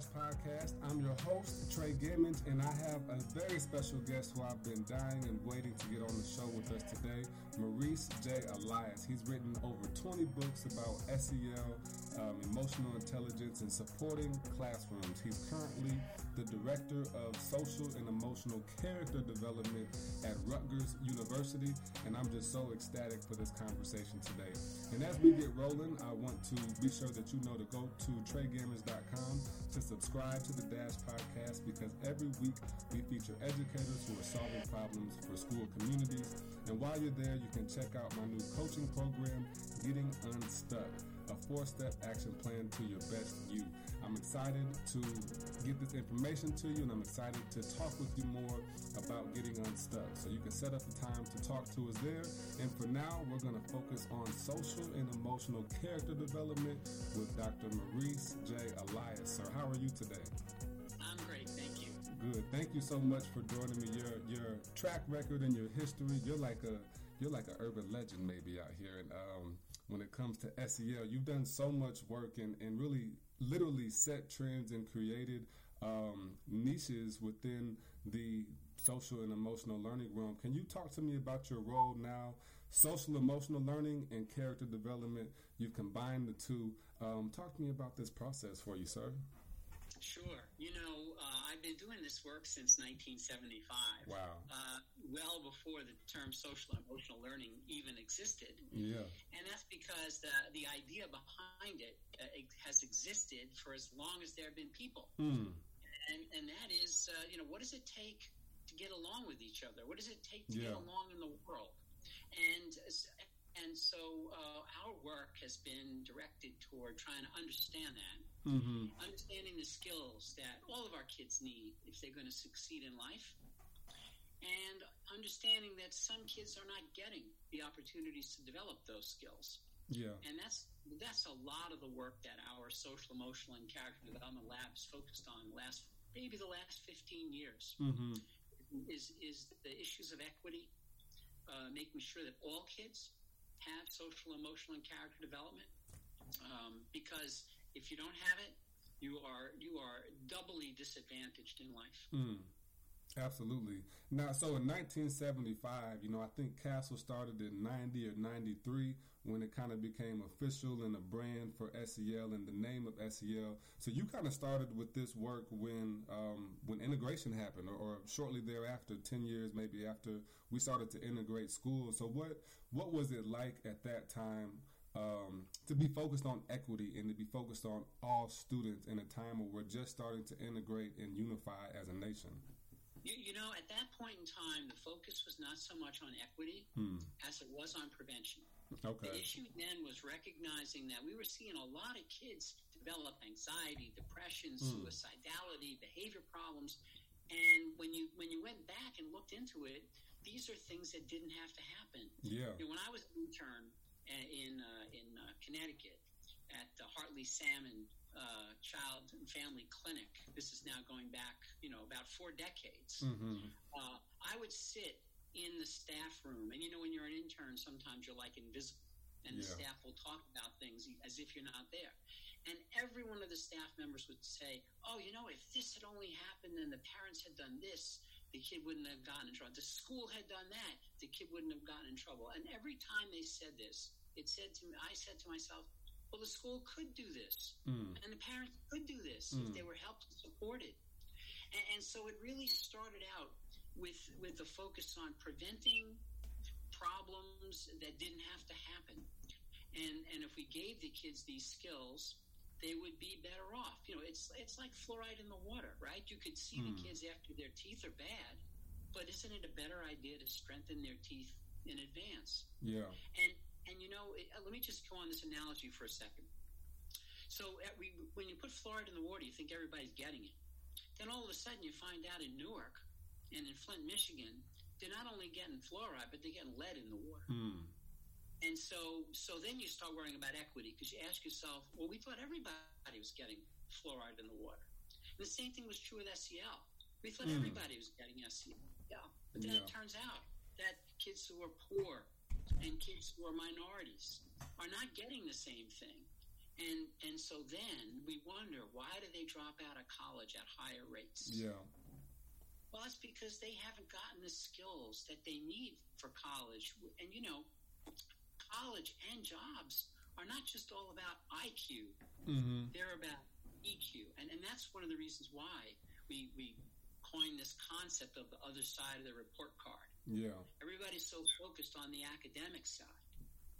Dash Podcast. I'm your host, Trey Gimmons, and I have a very special guest who I've been dying and waiting to get on the show with us today, Maurice J. Elias. He's written over 20 books about SEL, um, emotional intelligence, and supporting classrooms. He's currently the Director of Social and Emotional Character Development at Rutgers University, and I'm just so ecstatic for this conversation today. And as we get rolling, I want to be sure that you know to go to TreyGamers.com to subscribe to the Dash podcast because every week we feature educators who are solving problems for school communities. And while you're there, you can check out my new coaching program, Getting Unstuck a four step action plan to your best you. I'm excited to get this information to you and I'm excited to talk with you more about getting unstuck. So you can set up a time to talk to us there. And for now, we're going to focus on social and emotional character development with Dr. Maurice J. Elias. Sir, how are you today? I'm great, thank you. Good. Thank you so much for joining me. Your your track record and your history, you're like a you're like an urban legend maybe out here. And um, when it comes to SEL. You've done so much work and, and really literally set trends and created um, niches within the social and emotional learning realm. Can you talk to me about your role now? Social emotional learning and character development, you've combined the two. Um, talk to me about this process for you, sir. Sure. You know, I've been doing this work since 1975. Wow. Uh, well before the term social emotional learning even existed. Yeah. And that's because the, the idea behind it, uh, it has existed for as long as there have been people. Hmm. And, and that is, uh, you know, what does it take to get along with each other? What does it take to Yeah. get along in the world? And and so uh, our work has been directed toward trying to understand that Mm-hmm. understanding the skills that all of our kids need if they're going to succeed in life, and understanding that some kids are not getting the opportunities to develop those skills. Yeah. And that's that's a lot of the work that our social, emotional, and character development labs focused on the last maybe the last fifteen years Mm-hmm. is is the issues of equity, uh, making sure that all kids have social, emotional, and character development. Um, because if you don't have it, you are you are doubly disadvantaged in life. Mm, absolutely. Now, so in 1975, you know, I think CASEL started in 90 or 93 when it kind of became official and a brand for SEL and the name of SEL. So you kind of started with this work when um, when integration happened, or, or shortly thereafter, 10 years maybe after we started to integrate schools. So what what was it like at that time? Um, to be focused on equity and to be focused on all students in a time where we're just starting to integrate and unify as a nation. You, you know, at that point in time, the focus was not so much on equity Hmm. as it was on prevention. Okay. The issue then was recognizing that we were seeing a lot of kids develop anxiety, depression, Mm. suicidality, behavior problems, and when you when you went back and looked into it, these are things that didn't have to happen. Yeah. You know, when I was an intern in uh, in uh, Connecticut at the Hartley Salmon uh, Child and Family Clinic, this is now going back, you know, about four decades. Mm-hmm. Uh, I would sit in the staff room, and you know, when you're an intern, sometimes you're like invisible, and the Yeah. staff will talk about things as if you're not there. And every one of the staff members would say, "Oh, you know, if this had only happened and the parents had done this." The kid wouldn't have gotten in trouble. The school had done that. The kid wouldn't have gotten in trouble. And every time they said this, it said to me, I said to myself, well, the school could do this. Mm. And the parents could do this Mm. if they were helped and supported. And, and so it really started out with with the focus on preventing problems that didn't have to happen. And and if we gave the kids these skills, they would be better off. You know, it's it's like fluoride in the water, right? You could see the Mm. kids after their teeth are bad, but isn't it a better idea to strengthen their teeth in advance? Yeah. And and you know, it, uh, let me just go on this analogy for a second. So at, we, when you put fluoride in the water, you think everybody's getting it. Then all of a sudden, you find out in Newark and in Flint, Michigan, they're not only getting fluoride, but they're getting lead in the water. Mm. And so, so then you start worrying about equity because you ask yourself, well, we thought everybody was getting fluoride in the water. And the same thing was true with SEL. We thought Mm. everybody was getting SEL. Yeah. But then Yeah. it turns out that kids who are poor and kids who are minorities are not getting the same thing. And and so then we wonder why do they drop out of college at higher rates? Yeah. Well, it's because they haven't gotten the skills that they need for college. And you know, college and jobs are not just all about IQ; Mm-hmm. they're about EQ, and and that's one of the reasons why we we coined this concept of the other side of the report card. Yeah. Everybody's so focused on the academic side.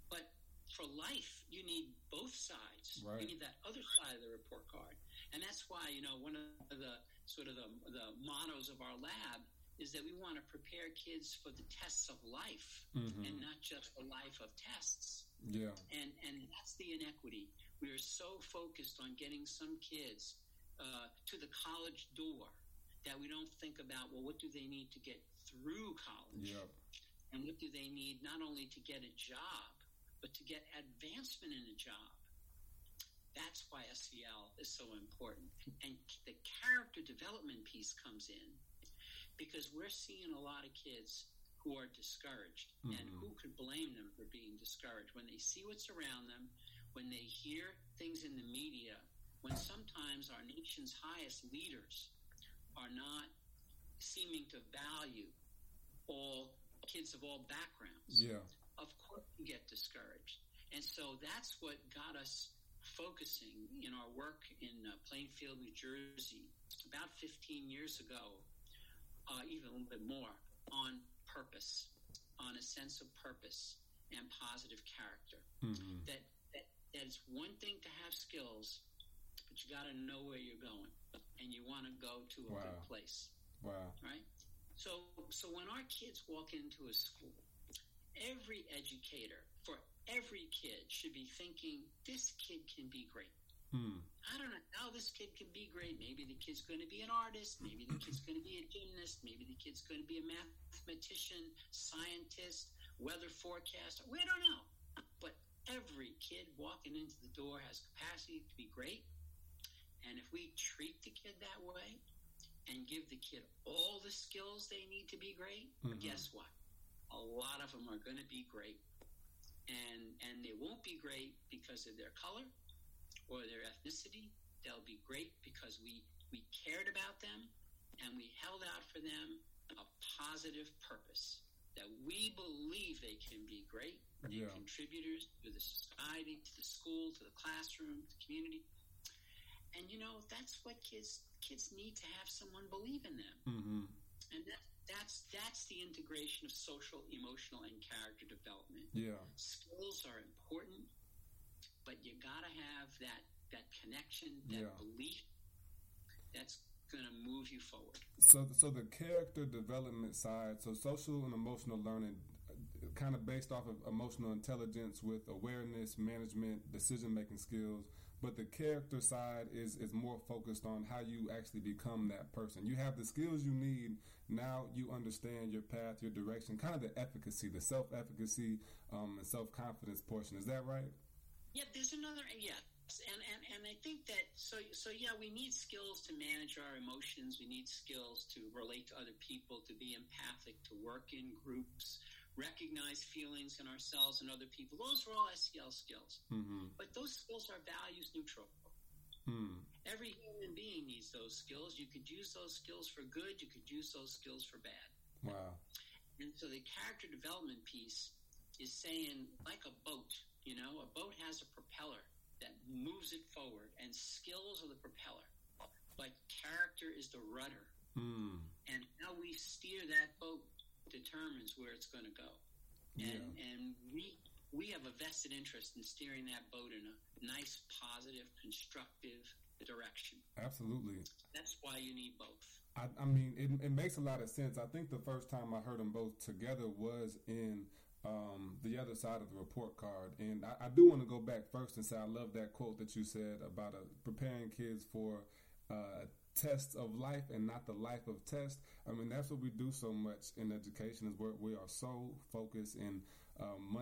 But for life, you need both sides. Right. You need that other side of the report card. And that's why, you know, one of the sort of the, the mottos of our lab is that we want to prepare kids for the tests of life Mm-hmm. and not just a life of tests. Yeah. And, and that's the inequity. We are so focused on getting some kids uh, to the college door that we don't think about, well, what do they need to get through college? Yep. And what do they need not only to get a job, but to get advancement in a job? That's why SEL is so important. And the character development piece comes in because we're seeing a lot of kids who are discouraged. And Mhm. who could blame them for being discouraged? When they see what's around them, when they hear things in the media, when sometimes our nation's highest leaders are not seeming to value all kids of all backgrounds Yeah. of course you get discouraged. And so that's what got us focusing in our work in uh, Plainfield, New Jersey, about 15 years ago, uh, even a little bit more, on purpose, on a sense of purpose and positive character. Mm-hmm. That, that, that it's one thing to have skills, but you got to know where you're going, and you want to go to a Wow. good place Wow. right? So, so when our kids walk into a school, every educator for every kid should be thinking, this kid can be great. Hmm. I don't know how this kid can be great. Maybe the kid's going to be an artist. Maybe the kid's going to be a gymnast. Maybe the kid's going to be a mathematician, scientist, weather forecaster. We don't know. But every kid walking into the door has capacity to be great. And if we treat the kid that way and give the kid all the skills they need to be great, Mhm. guess what? A lot of them are going to be great. And, and they won't be great because of their color or their ethnicity. They'll be great because we, we cared about them and we held out for them a positive purpose that we believe they can be great Yeah. contributors to the society, to the school, to the classroom, to the community. And you know, that's what kids kids need to have someone believe in them. Mm-hmm. And that, that's that's the integration of social, emotional, and character development. Yeah. Skills are important, but you gotta have that that connection, that Yeah. belief that's gonna move you forward. So, so the character development side, so social and emotional learning, kind of based off of emotional intelligence with awareness, management, decision making skills. But the character side is is more focused on how you actually become that person. You have the skills you need. Now you understand your path, your direction, kind of the efficacy, the self efficacy, um, and self confidence portion. Is that right? Yeah, there's another Yeah, and, and and I think that so so yeah, we need skills to manage our emotions. We need skills to relate to other people, to be empathic, to work in groups, recognize feelings in ourselves and other people. Those are all SEL skills, Mm-hmm. but those skills are values neutral. Hmm. Every human being needs those skills. You could use those skills for good. You could use those skills for bad. Wow. And so the character development piece is saying, like a boat, you know, a boat has a propeller that moves it forward, and skills are the propeller, but character is the rudder. Hmm. And how we steer that boat determines where it's going to go. Yeah. And, and we we have a vested interest in steering that boat in a nice, positive, constructive direction. Absolutely. That's why you need both. I, I mean, it, it makes a lot of sense. I think the first time I heard them both together was in um, the other side of the report card. And I, I do want to go back first and say I love that quote that you said about uh, preparing kids for uh, tests of life and not the life of test. I mean, that's what we do so much in education is where we are so focused and um,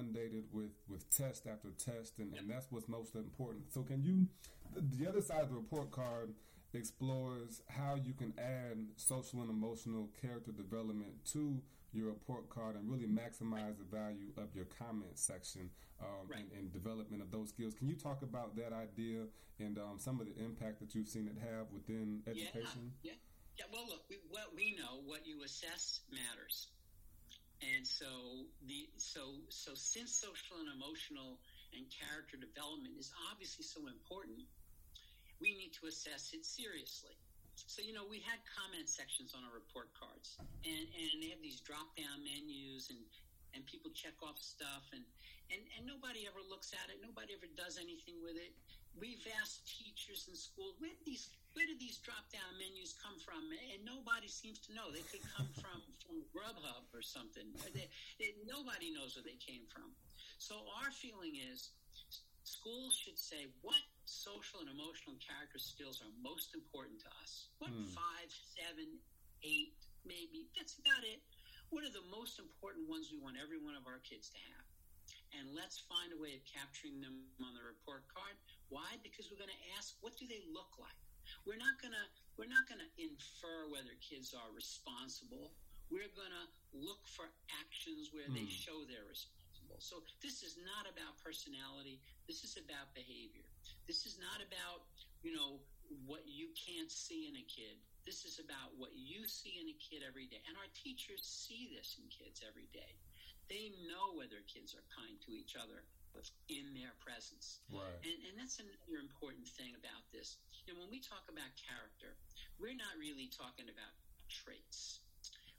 with, with test after test, and, and that's what's most important. So, can you, the, the other side of the report card explores how you can add social and emotional character development to your report card and really maximize the value of your comment section um, Right. and, and development of those skills. Can you talk about that idea and um, some of the impact that you've seen it have within education? Yeah, yeah. Well, look, we, what we know, what you assess matters, and so the so so since social and emotional and character development is obviously so important, we need to assess it seriously. So you know, we had comment sections on our report cards, and and they have these drop down menus, and and people check off stuff, and and and nobody ever looks at it. Nobody ever does anything with it. We've asked teachers in school where did these where did these drop down menus come from, and nobody seems to know. They could come from from Grubhub or something. They, they, nobody knows where they came from. So our feeling is schools should say what social and emotional and character skills are most important to us. What Hmm. five, seven, eight, maybe that's about it. What are the most important ones we want every one of our kids to have? And let's find a way of capturing them on the report card. Why? Because we're going to ask, what do they look like? We're not going to we're not going to infer whether kids are responsible. We're going to look for actions where they Hmm. show they're responsible. So this is not about personality. This is about behavior. This is not about, you know, what you can't see in a kid. This is about what you see in a kid every day. And our teachers see this in kids every day. They know whether kids are kind to each other in their presence. Right. And, and that's another important thing about this. You know, when we talk about character, we're not really talking about traits.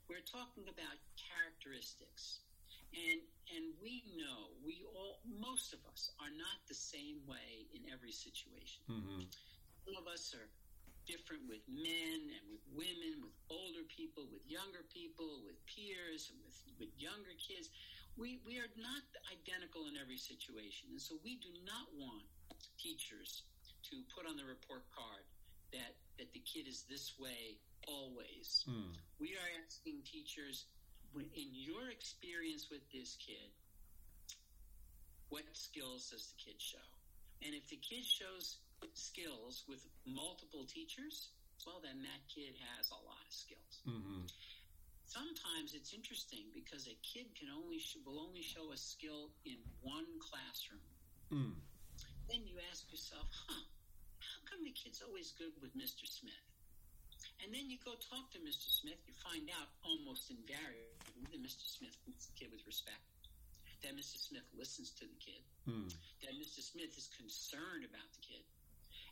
We're talking about characteristics. And and we know we all most of us are not the same way in every situation. hmm Some of us are different with men and with women, with older people, with younger people, with peers, and with, with younger kids. We, we are not identical in every situation. And so we do not want teachers to put on the report card that, that the kid is this way always. Mm. We are asking teachers, in your experience with this kid, what skills does the kid show? And if the kid shows skills with multiple teachers, well, then that kid has a lot of skills. hmm Sometimes it's interesting because a kid can only sh- will only show a skill in one classroom. Mm. Then you ask yourself, huh, how come the kid's always good with Mr. Smith? And then you go talk to Mr. Smith, you find out almost invariably that Mr. Smith treats the kid with respect, that Mr. Smith listens to the kid, Mm. that Mr. Smith is concerned about the kid.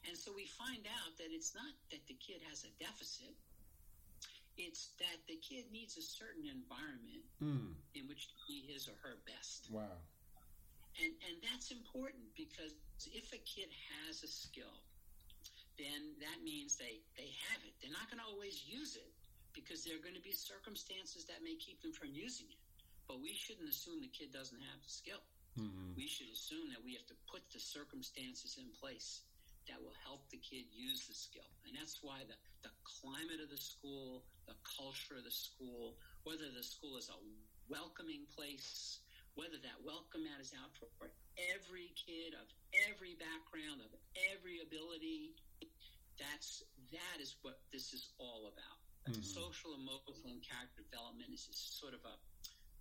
And so we find out that it's not that the kid has a deficit, it's that the kid needs a certain environment Mm. in which to be his or her best. Wow. And and that's important because if a kid has a skill, then that means they, they have it. They're not going to always use it because there are going to be circumstances that may keep them from using it. But we shouldn't assume the kid doesn't have the skill. hmm We should assume that we have to put the circumstances in place that will help the kid use the skill. And that's why the, the climate of the school, the culture of the school, whether the school is a welcoming place, whether that welcome mat is out for, for every kid of every background, of every ability, that's that is what this is all about. Mhm. Social, emotional, and character development is sort of a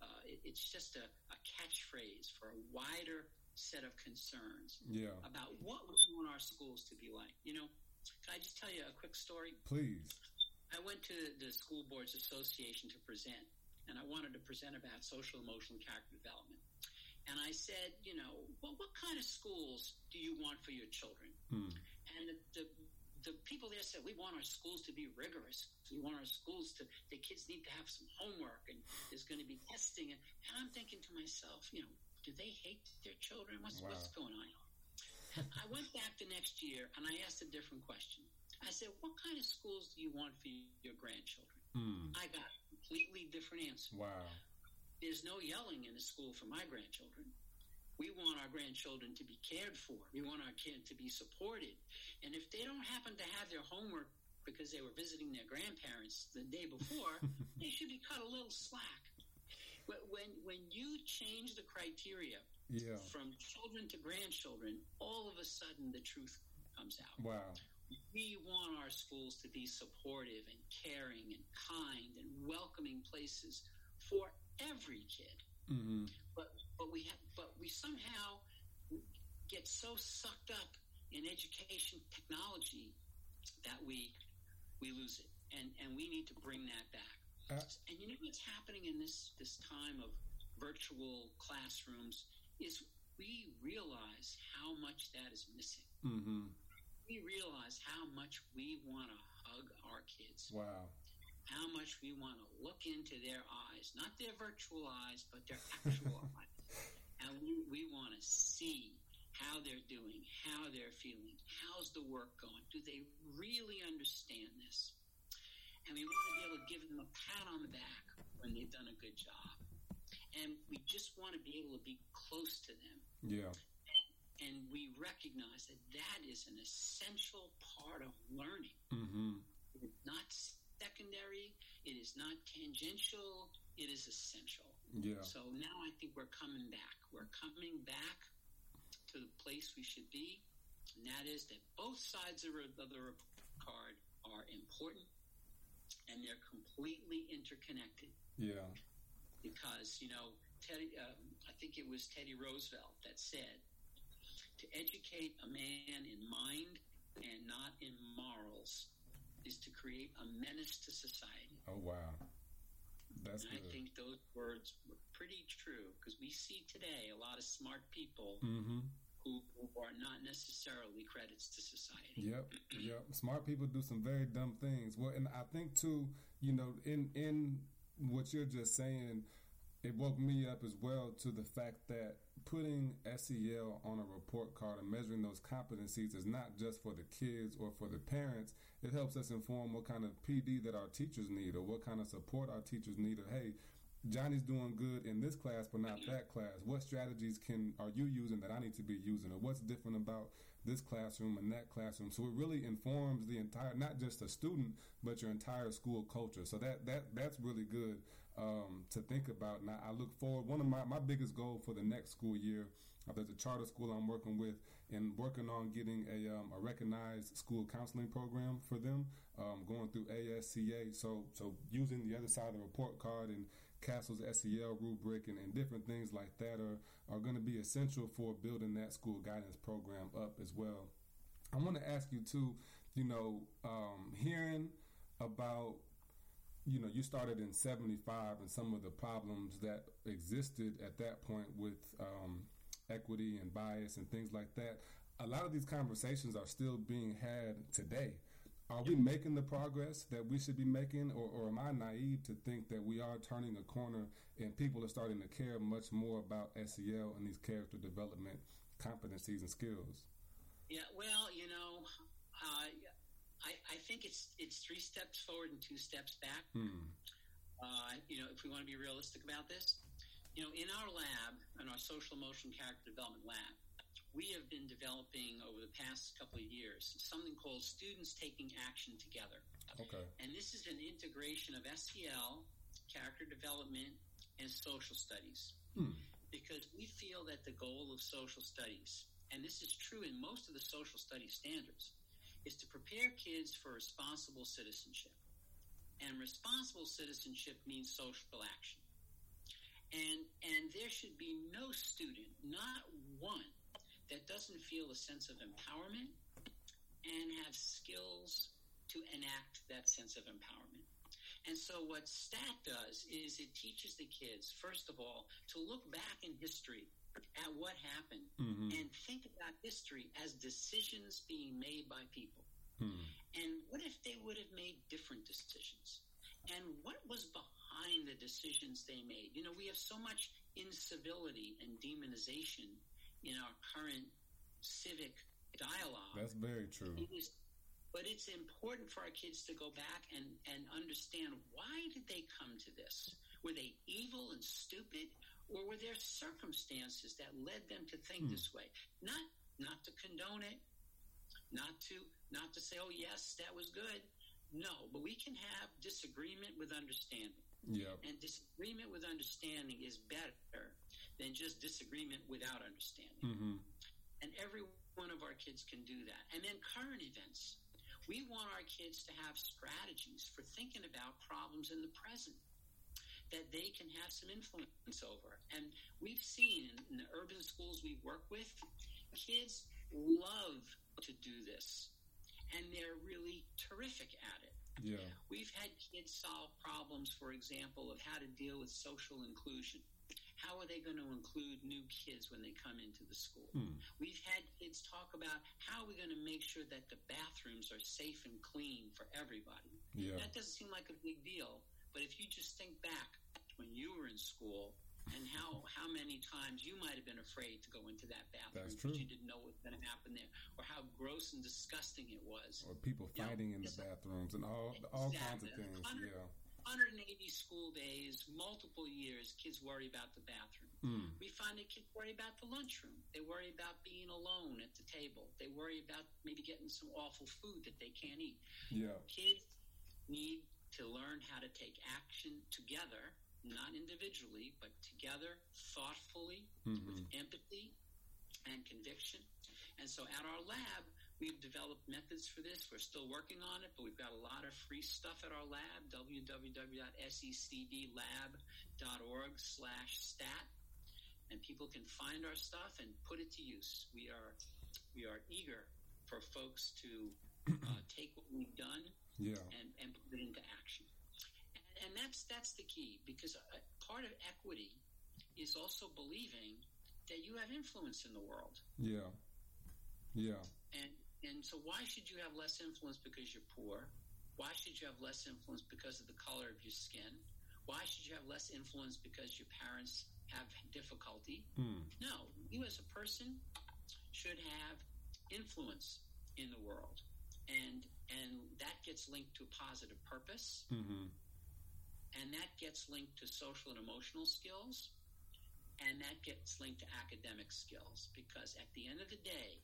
uh, it, it's just a, a catchphrase for a wider set of concerns Yeah. about what we want our schools to be like. You know, can I just tell you a quick story? Please. I went to the School Boards Association to present, and I wanted to present about social, emotional, and character development. And I said, you know, well, what kind of schools do you want for your children? Mm. And the, the, the people there said, we want our schools to be rigorous. We want our schools to, the kids need to have some homework and there's going to be testing. And, and I'm thinking to myself, you know, do they hate their children? What's, Wow. what's going on? I went back the next year and I asked a different question. I said, what kind of schools do you want for your grandchildren? Mm. I got a completely different answer. Wow. There's no yelling in the school for my grandchildren. We want our grandchildren to be cared for. We want our kids to be supported. And if they don't happen to have their homework because they were visiting their grandparents the day before, they should be cut a little slack. When, when, when you change the criteria Yeah. from children to grandchildren, all of a sudden the truth comes out. Wow. We want our schools to be supportive and caring and kind and welcoming places for every kid. Mm-hmm. But but we have but we somehow get so sucked up in education technology that we we lose it, and and we need to bring that back. Uh, and you know what's happening in this this time of virtual classrooms is we realize how much that is missing. Mm-hmm. We realize how much we want to hug our kids, Wow. How much we want to look into their eyes, not their virtual eyes, but their actual eyes. And we, we want to see how they're doing, how they're feeling, how's the work going? Do they really understand this? And we want to be able to give them a pat on the back when they've done a good job. And we just want to be able to be close to them. Yeah. And we recognize that that is an essential part of learning. Mm-hmm. Not secondary, it is not tangential, it is essential. Yeah. So now I think we're coming back. We're coming back to the place we should be, and that is that both sides of the of the card are important and they're completely interconnected Yeah. because, you know, Teddy, um, I think it was Teddy Roosevelt that said, to educate a man in mind and not in morals is to create a menace to society. Oh wow. That's And I think those words were pretty true because we see today a lot of smart people Mm-hmm. who, who are not necessarily credits to society. Yep, yep. Smart people do some very dumb things. Well, and I think too, you know, in in what you're just saying, it woke me up as well to the fact that putting SEL on a report card and measuring those competencies is not just for the kids or for the parents. It helps us inform what kind of PD that our teachers need or what kind of support our teachers need. Or hey, Johnny's doing good in this class, but not that class. What strategies can are you using that I need to be using, or what's different about this classroom and that classroom? So it really informs the entire, not just a student, but your entire school culture. So that that that's really good um, to think about. And I, look forward. One of my my biggest goal for the next school year. Uh, there's a charter school I'm working with and working on getting a, um, a recognized school counseling program for them, um, going through ASCA. So so using the other side of the report card and CASEL's SEL rubric and, and different things like that are, are going to be essential for building that school guidance program up as well. I want to ask you too, you know, um, hearing about, you know, you started in 75 and some of the problems that existed at that point with um, equity and bias and things like that. A lot of these conversations are still being had today. Are we making the progress that we should be making, or, or am I naive to think that we are turning a corner and people are starting to care much more about SEL and these character development competencies and skills? Yeah, well, you know, I, think it's it's three steps forward and two steps back. Hmm. Uh, you know, if we want to be realistic about this, you know, in our lab, in our social emotion character development lab, we have been developing over the past couple of years something called students taking action together. Okay. And this is an integration of SEL, character development, and social studies. Hmm. Because we feel that the goal of social studies, and this is true in most of the social studies standards, is to prepare kids for responsible citizenship. And responsible citizenship means social action. And, and there should be no student, not one, that doesn't feel a sense of empowerment and have skills to enact that sense of empowerment. And so, what STAT does is it teaches the kids, first of all, to look back in history at what happened Mhm. and think about history as decisions being made by people. Hmm. And what if they would have made different decisions? And what was behind the decisions they made? You know, we have so much incivility and demonization in our current civic dialogue. That's very true. It is, but it's important for our kids to go back and, and understand why did they come to this? Were they evil and stupid, or were there circumstances that led them to think Hmm. this way? Not not to condone it, not to not to say, oh yes, that was good. No, but we can have disagreement with understanding. Yep. And disagreement with understanding is better than just disagreement without understanding. Mm-hmm. And every one of our kids can do that. And then current events. We want our kids to have strategies for thinking about problems in the present. That they can have some influence over. And we've seen in, in the urban schools we work with, kids love to do this, and they're really terrific at it. Yeah. We've had kids solve problems, for example, of how to deal with social inclusion. How are they going to include new kids when they come into the school? Hmm. We've had kids talk about how are we going to make sure that the bathrooms are safe and clean for everybody. Yeah. That doesn't seem like a big deal, but if you just think back when you were in school and how how many times you might have been afraid to go into that bathroom because you didn't know what was going to happen there, or how gross and disgusting it was. Or people fighting in the bathrooms and all all kinds of things. Hundred- Yeah. 180 school days, multiple years, kids worry about the bathroom. Mm. We find that kids worry about the lunchroom. They worry about being alone at the table. They worry about maybe getting some awful food that they can't eat. Yeah. Kids need to learn how to take action together, not individually, but together, thoughtfully, hmm with empathy and conviction. And so at our lab, we've developed methods for this. We're still working on it, but we've got a lot of free stuff at our lab, www.secdlab.org slash stat. And people can find our stuff and put it to use. We are, we are eager for folks to uh, take what we've done Yeah. and, and put it into action. And, and that's that's the key because uh, part of equity is also believing that you have influence in the world. Yeah. Yeah. And and so why should you have less influence because you're poor? Why should you have less influence because of the color of your skin? Why should you have less influence because your parents have difficulty? Mm. No, you as a person should have influence in the world. And and that gets linked to positive purpose. Hmm and that gets linked to social and emotional skills. And that gets linked to academic skills. Because at the end of the day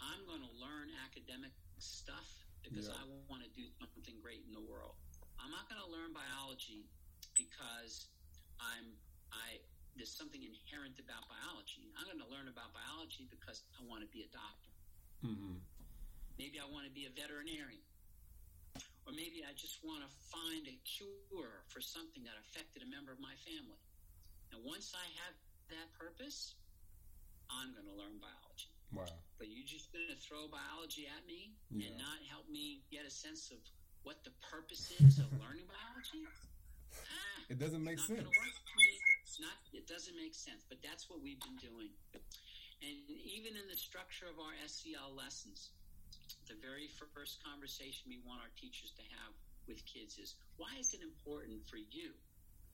i'm going to learn academic stuff because Yeah. i want to do something great in the world. I'm not going to learn biology because i'm i there's something inherent about biology. I'm going to learn about biology because i want to be a doctor. Hmm Maybe I want to be a veterinarian. Or maybe I just want to find a cure for something that affected a member of my family. And once I have that purpose, I'm going to learn biology. Wow. But you're just going to throw biology at me Yeah. and not help me get a sense of what the purpose is of learning biology? Ah, It doesn't make sense. work for me. Not. It doesn't make sense. But that's what we've been doing. And even in the structure of our SEL lessons, the very first conversation we want our teachers to have with kids is, why is it important for you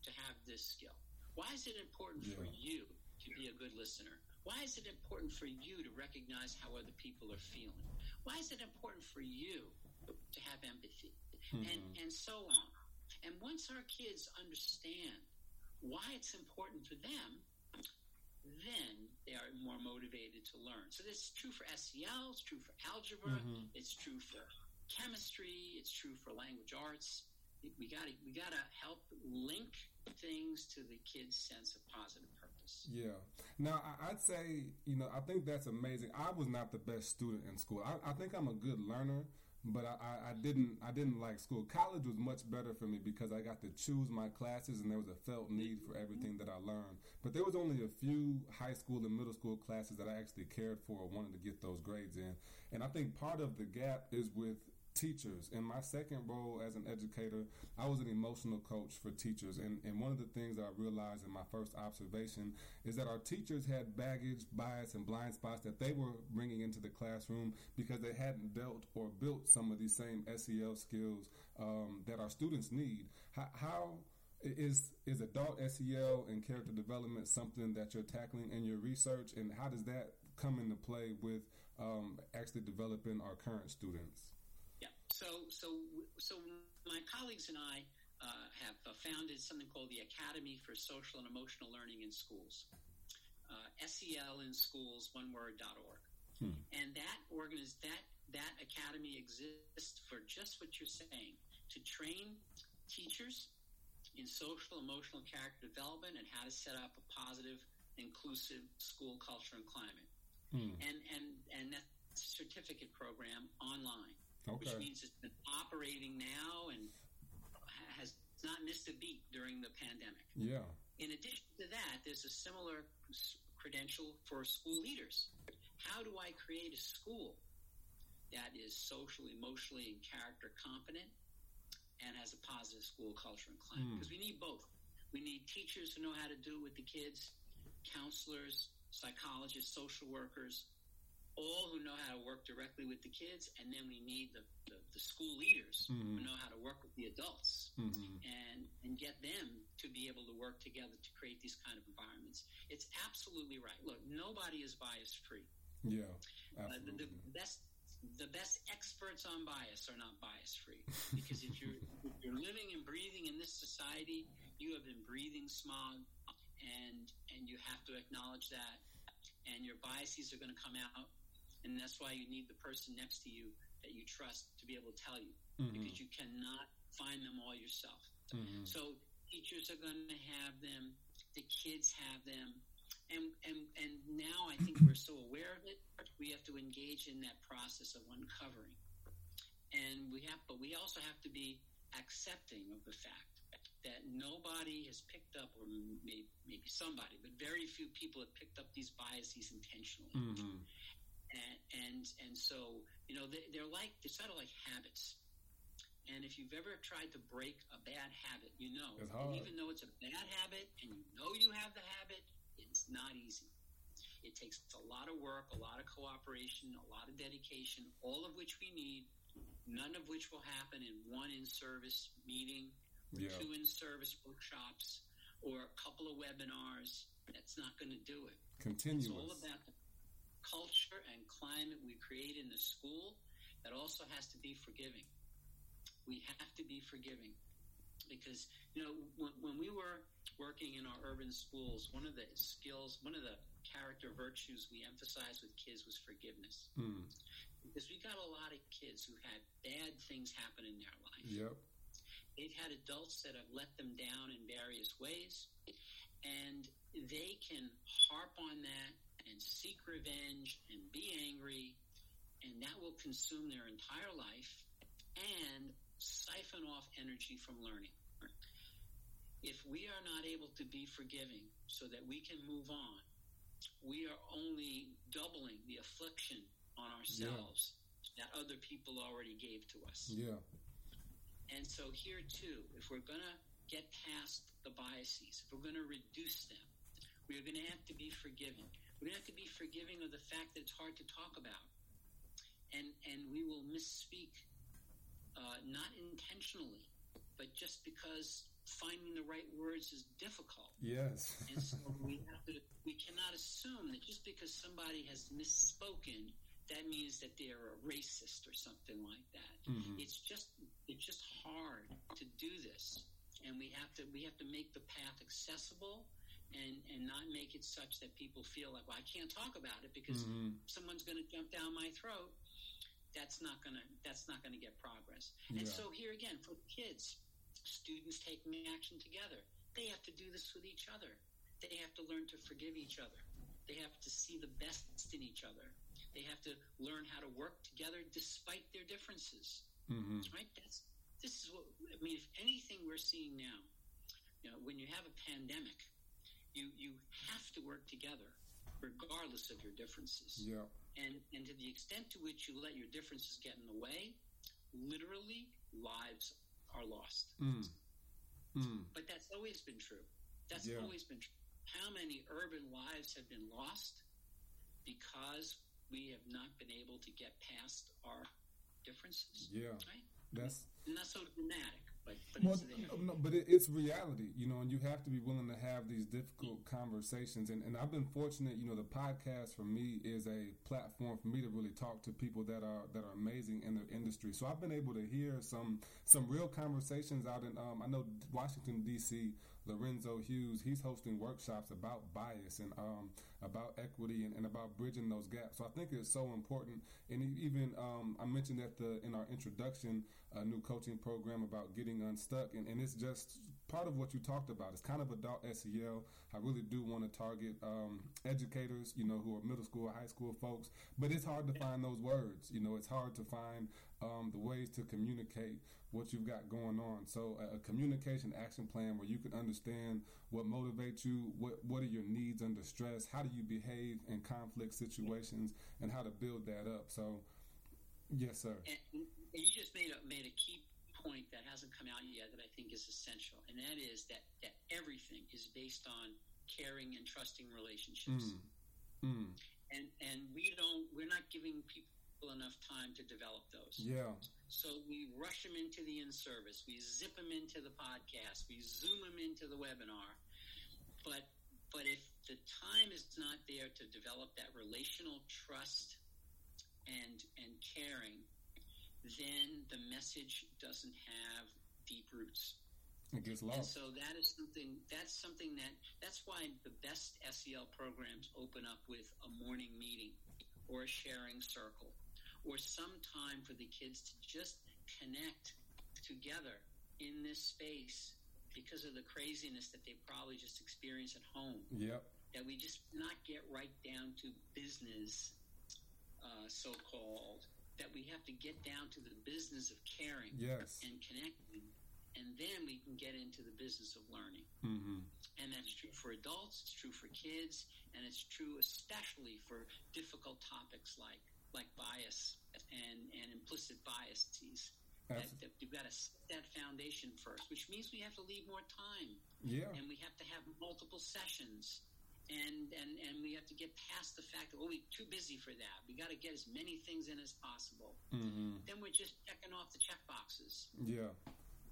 to have this skill? Why is it important for you to be a good listener? Why is it important for you to recognize how other people are feeling? Why is it important for you to have empathy? And, Mhm. and so on. And once our kids understand why it's important for them, then they are more motivated to learn. So this is true for SEL, it's true for algebra, Mhm. it's true for chemistry, it's true for language arts. We got to we got to help link things to the kids' sense of positive purpose. Yeah. Now, I'd say, you know, I think that's amazing. I was not the best student in school. I, I think I'm a good learner, but I, I, didn't I didn't like school. College was much better for me because I got to choose my classes and there was a felt need for everything that I learned. But there was only a few high school and middle school classes that I actually cared for or wanted to get those grades in. And I think part of the gap is with teachers. In my second role as an educator, I was an emotional coach for teachers. And, and one of the things that I realized in my first observation is that our teachers had baggage, bias, and blind spots that they were bringing into the classroom because they hadn't dealt or built some of these same SEL skills um, that our students need. How, how is is adult SEL and character development something that you're tackling in your research, and how does that come into play with um, actually developing our current students? So so so my colleagues and I uh, have uh, founded something called the Academy for Social and Emotional Learning in Schools. Uh, SEL in Schools, one word.org. Hmm. And that organiz- that that academy exists for just what you're saying to train teachers in social, emotional, character development and how to set up a positive, inclusive school culture and climate. Hmm. And and and that's a certificate program online which means it's been operating now and has not missed a beat during the pandemic. Yeah. In addition to that, there's a similar credential for school leaders. How do I create a school that is socially, emotionally, and character competent and has a positive school culture and climate? Because mm. we need both. We need teachers who know how to do it with the kids, counselors, psychologists, social workers, all who know how to work directly with the kids, and then we need the, the, the school leaders mm-hmm. who know how to work with the adults mm-hmm. and, and get them to be able to work together to create these kind of environments. It's absolutely right. Look, nobody is bias free. Yeah. Uh, the, the, best the best experts on bias are not bias free because if you're if you're living and breathing in this society, you have been breathing smog, and and you have to acknowledge that, and your biases are going to come out and that's why you need the person next to you that you trust to be able to tell you mm-hmm. because you cannot find them all yourself. Mm-hmm. So teachers are going to have them, the kids have them, and and and now I think we're so aware of it, we have to engage in that process of uncovering, and we have, but we also have to be accepting of the fact that nobody has picked up, or maybe, maybe somebody, but very few people have picked up these biases intentionally. Mm-hmm and and, and so you know they, they're like they're sort of like habits. And if you've ever tried to break a bad habit, you know, even though it's a bad habit and you know you have the habit, it's not easy. It takes a lot of work, a lot of cooperation, a lot of dedication, all of which we need, none of which will happen in one in service meeting, yeah. two in service workshops, or a couple of webinars. That's not going to do it. Continuous. It's all about the culture and climate we create in the school that also has to be forgiving. We have to be forgiving because you know when, when, we were working in our urban schools, one of the skills, one of the character virtues we emphasized with kids was forgiveness. Mm. Because we got a lot of kids who had bad things happen in their life. Yep. They've had adults that have let them down in various ways, and they can harp on that and seek revenge and be angry, and that will consume their entire life and siphon off energy from learning. If we are not able to be forgiving so that we can move on, we are only doubling the affliction on ourselves yeah. that other people already gave to us. Yeah. And so here too, if we're going to get past the biases, if we're going to reduce them, we're going to have to be forgiving. We have to be forgiving of the fact that it's hard to talk about. And, and we will misspeak, uh, not intentionally, but just because finding the right words is difficult. Yes. and so we have to, we cannot assume that just because somebody has misspoken, that means that they're a racist or something like that. Mm-hmm. It's just it's just hard to do this, and we have to we have to make the path accessible and and not make it such that people feel like, well, I can't talk about it because mm-hmm. someone's going to jump down my throat. That's not gonna that's not gonna get progress. Yeah. And so here again, for kids, students taking action together, they have to do this with each other. They have to learn to forgive each other. They have to see the best in each other. They have to learn how to work together despite their differences. Mm-hmm. Right? That's this is what I mean. If anything, we're seeing now. You know, when you have a pandemic, you you have to work together regardless of your differences. Yeah. And and to the extent to which you let your differences get in the way, literally lives are lost. Mm. Mm. But that's always been true. That's yeah. always been true. How many urban lives have been lost because we have not been able to get past our differences? Yeah. Right? That's not so dramatic. But, but well, no, but it, it's reality, you know, and you have to be willing to have these difficult conversations. And, and I've been fortunate, you know, the podcast for me is a platform for me to really talk to people that are that are amazing in their industry. So I've been able to hear some some real conversations out in um, I know Washington D.C. Lorenzo Hughes. He's hosting workshops about bias and um, about equity and, and, about bridging those gaps. So I think it's so important. And even um, I mentioned that the in our introduction, a new coaching program about getting unstuck, and, and it's just part of what you talked about. It's kind of adult SEL. I really do want to target um, educators, you know, who are middle school, high school folks, but it's hard to find those words. You know, it's hard to find um, the ways to communicate what you've got going on. So a, a, communication action plan where you can understand what motivates you, what what are your needs under stress, how do you behave in conflict situations, and how to build that up. So, yes, sir. And, you just made a made a key point that hasn't come out yet that I think is essential, and that is that that everything is based on caring and trusting relationships. Mm. Mm. And and we don't we're not giving people enough time to develop those. Yeah. So we rush them into the in service. We zip them into the podcast. We zoom them into the webinar. But but if the time is not there to develop that relational trust and and caring, then the message doesn't have deep roots. It gets lost. And so that is something. That's something that. That's why the best SEL programs open up with a morning meeting or a sharing circle or some time for the kids to just connect together in this space because of the craziness that they probably just experience at home. Yep. That we just not get right down to business, uh, so called. That we have to get down to the business of caring yes. and connecting, and then we can get into the business of learning. Mm-hmm. And that's true for adults, it's true for kids, and it's true especially for difficult topics like like bias and, and implicit biases. That, that you've got to set that foundation first, which means we have to leave more time. Yeah. And we have to have multiple sessions. And, and, and we have to get past the fact that, oh, we're too busy for that. We got to get as many things in as possible. Mm-hmm. Then we're just checking off the check boxes. Yeah.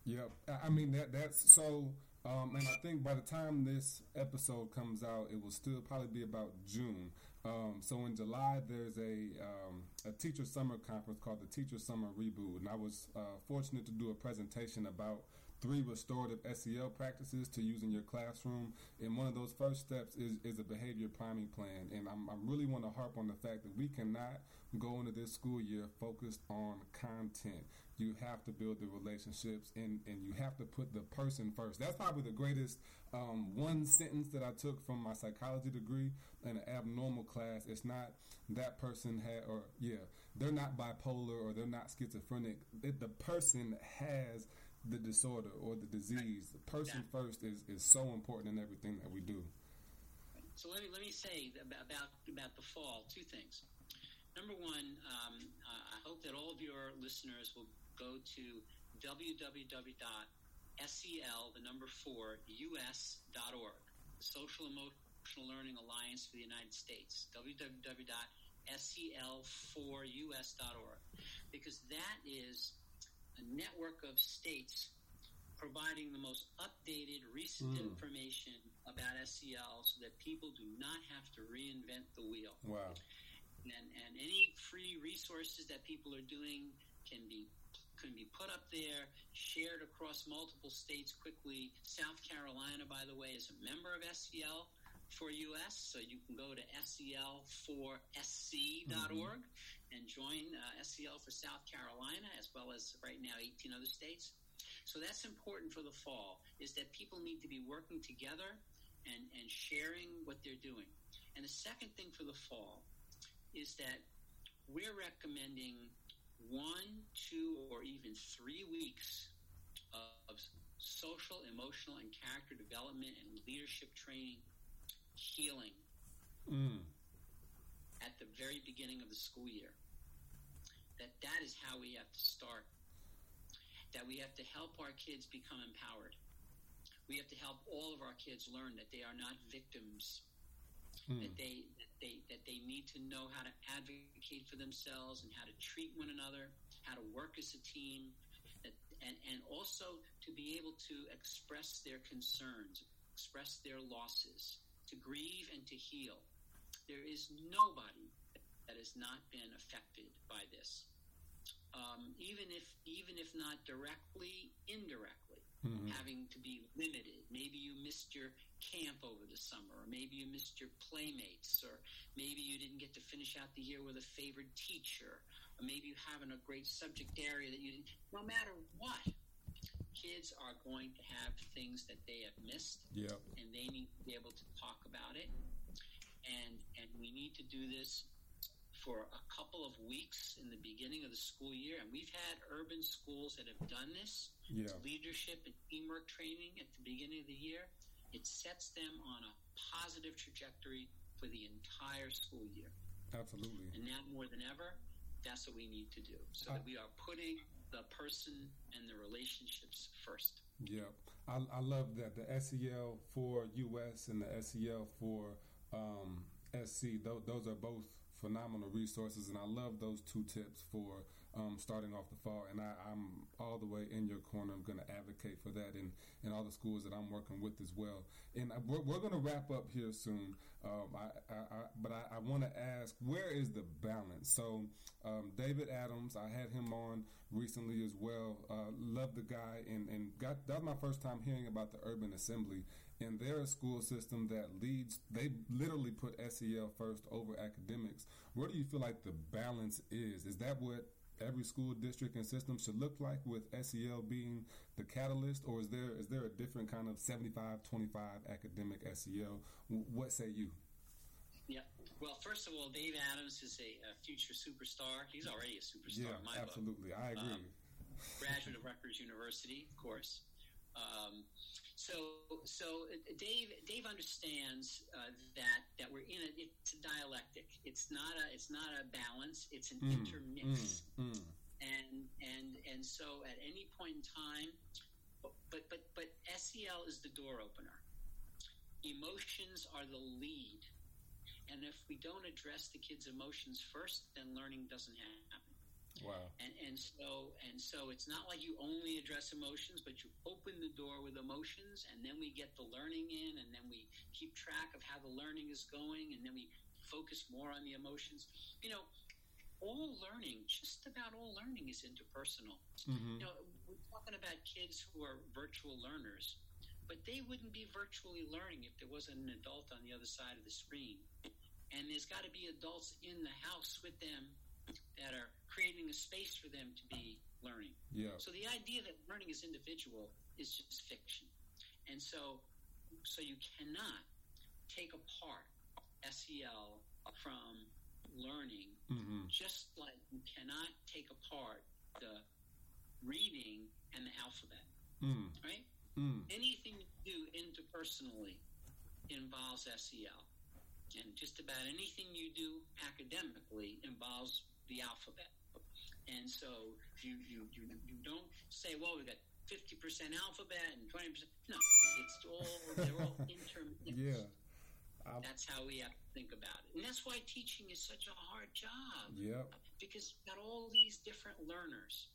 Yeah. I mean, that that's so. Um, and I think by the time this episode comes out, it will still probably be about June. Um, so in July, there's a um, a teacher summer conference called the Teacher Summer Reboot, and I was uh, fortunate to do a presentation about three restorative SEL practices to use in your classroom. And one of those first steps is, is a behavior priming plan. And I'm, I really want to harp on the fact that we cannot go into this school year focused on content. You have to build the relationships and, and you have to put the person first. That's probably the greatest um, one sentence that I took from my psychology degree in an abnormal class. It's not that person had, or yeah, they're not bipolar or they're not schizophrenic. It, the person has the disorder or the disease. The person yeah. first is, is so important in everything that we do. So let me let me say about about the fall two things. Number one, um, uh, I hope that all of your listeners will go to www.sel the number four us.org, the Social Emotional Learning Alliance for the United States. www.sel4us.org, because that is a network of states providing the most updated, recent mm. information about SEL so that people do not have to reinvent the wheel. Wow. And, and any free resources that people are doing can be can be put up there, shared across multiple states quickly. South Carolina, by the way, is a member of SEL for US, so you can go to sel4sc.org mm-hmm and join uh, SEL for South Carolina, as well as right now 18 other states. So that's important for the fall, is that people need to be working together and, and sharing what they're doing. And the second thing for the fall is that we're recommending one, two, or even three weeks of social, emotional, and character development and leadership training healing. Mm at the very beginning of the school year. That that is how we have to start. That we have to help our kids become empowered. We have to help all of our kids learn that they are not victims. Mm. That they that they that they need to know how to advocate for themselves and how to treat one another, how to work as a team, that, and and also to be able to express their concerns, express their losses, to grieve and to heal there is nobody that has not been affected by this. Um, even if even if not directly, indirectly. Mm-hmm. having to be limited. Maybe you missed your camp over the summer, or maybe you missed your playmates, or maybe you didn't get to finish out the year with a favorite teacher, or maybe you haven't a great subject area that you didn't. No matter what, kids are going to have things that they have missed, yep. and they need to be able to talk about it. And and we need to do this for a couple of weeks in the beginning of the school year, and we've had urban schools that have done this. Yeah. leadership and teamwork training at the beginning of the year. It sets them on a positive trajectory for the entire school year. Absolutely. And now more than ever, that's what we need to do, so that we are putting the person and the relationships first. Yeah, I, I love that the SEL for US and the SEL for um, SC. Those, those are both phenomenal resources, and I love those two tips for um, starting off the fall. And I, am all the way in your corner. I'm going to advocate for that in, in all the schools that I'm working with as well. And we're, we're going to wrap up here soon. Um, I, I, I, but I, want to ask, where is the balance? So um, David Adams, I had him on recently as well. Uh, love the guy, and, and got that was my first time hearing about the Urban Assembly and they're a school system that leads they literally put SEL first over academics. Where do you feel like the balance is? Is that what every school district and system should look like with SEL being the catalyst or is there is there a different kind of 75 25 academic SEL? What say you? Yeah. Well, first of all, Dave Adams is a, a future superstar. He's already a superstar. Yeah, absolutely. Book. I agree. Um, graduate of Rutgers University, of course. Um, so, so Dave, Dave understands uh, that that we're in a it's a dialectic. It's not a it's not a balance. It's an mm, intermix. Mm, mm. And and and so at any point in time, but but but SEL is the door opener. Emotions are the lead, and if we don't address the kids' emotions first, then learning doesn't happen. Wow. And and so and so it's not like you only address emotions, but you open the door with emotions, and then we get the learning in, and then we keep track of how the learning is going, and then we focus more on the emotions. You know, all learning, just about all learning, is interpersonal. Mm-hmm. You know, we're talking about kids who are virtual learners, but they wouldn't be virtually learning if there wasn't an adult on the other side of the screen. And there's got to be adults in the house with them that are creating a space for them to be learning. Yeah. So the idea that learning is individual is just fiction. And so so you cannot take apart SEL from learning mm-hmm. just like you cannot take apart the reading and the alphabet. Mm. Right? Mm. Anything you do interpersonally involves SEL. And just about anything you do academically involves the alphabet. And so you, you, you, you don't say, well, we've got 50% alphabet and 20%. No, it's all, they're all intermixed. Yeah. Um, that's how we have to think about it. And that's why teaching is such a hard job. Yeah. Because you've got all these different learners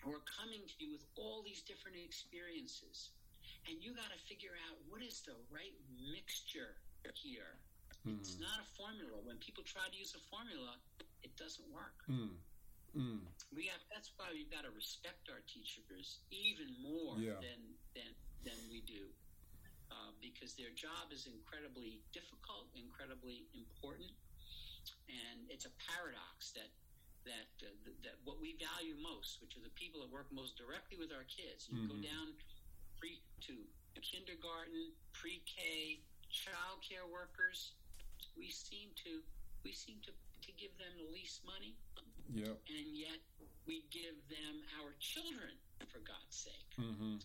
who are coming to you with all these different experiences. And you got to figure out what is the right mixture here. Mm. It's not a formula. When people try to use a formula, it doesn't work. Mm. Mm. We have, that's why we've got to respect our teachers even more yeah. than, than, than we do. Uh, because their job is incredibly difficult, incredibly important, and it's a paradox that that uh, that what we value most, which are the people that work most directly with our kids, you mm-hmm. go down pre to kindergarten, pre-K, childcare workers, we seem to we seem to to give them the least money. Yeah. And yet we give them our children, for God's sake. Mm-hmm.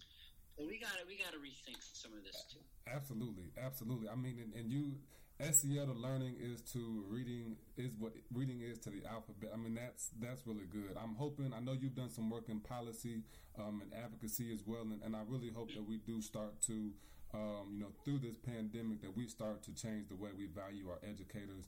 So we got to we got to rethink some of this too. Absolutely, absolutely. I mean, and, and you SEL to learning is to reading is what reading is to the alphabet. I mean, that's that's really good. I'm hoping. I know you've done some work in policy um, and advocacy as well, and, and I really hope that we do start to. Um, you know, through this pandemic, that we start to change the way we value our educators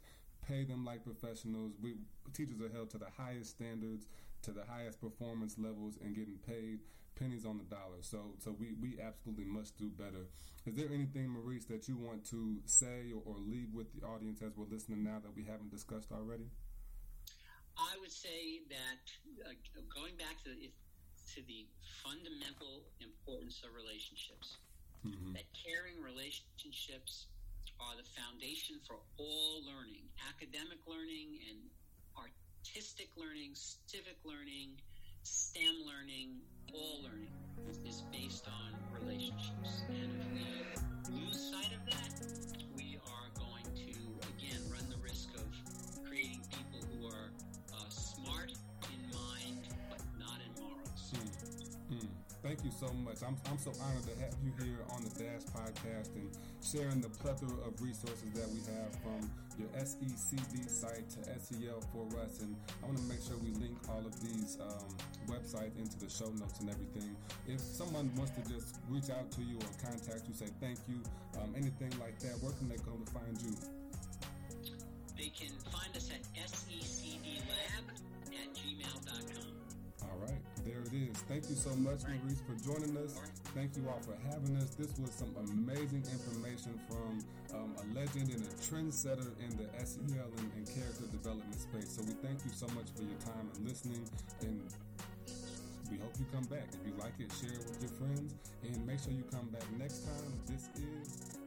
pay them like professionals. We teachers are held to the highest standards, to the highest performance levels, and getting paid pennies on the dollar. So, so we, we absolutely must do better. Is there anything, Maurice, that you want to say or, or leave with the audience as we're listening now that we haven't discussed already? I would say that uh, going back to if to the fundamental importance of relationships. Mm-hmm. That caring relationships are the foundation for all learning, academic learning and artistic learning, civic learning, STEM learning, all learning is based on relationships. And so much. I'm, I'm so honored to have you here on the Dash podcast and sharing the plethora of resources that we have from your SECD site to SEL for us. And I want to make sure we link all of these um, websites into the show notes and everything. If someone wants to just reach out to you or contact you, say thank you, um, anything like that, where can they go to find you? They can find us at secdlab it is. Thank you so much, Maurice, for joining us. Thank you all for having us. This was some amazing information from um, a legend and a trendsetter in the SEL and, and character development space. So we thank you so much for your time and listening. And we hope you come back. If you like it, share it with your friends. And make sure you come back next time. This is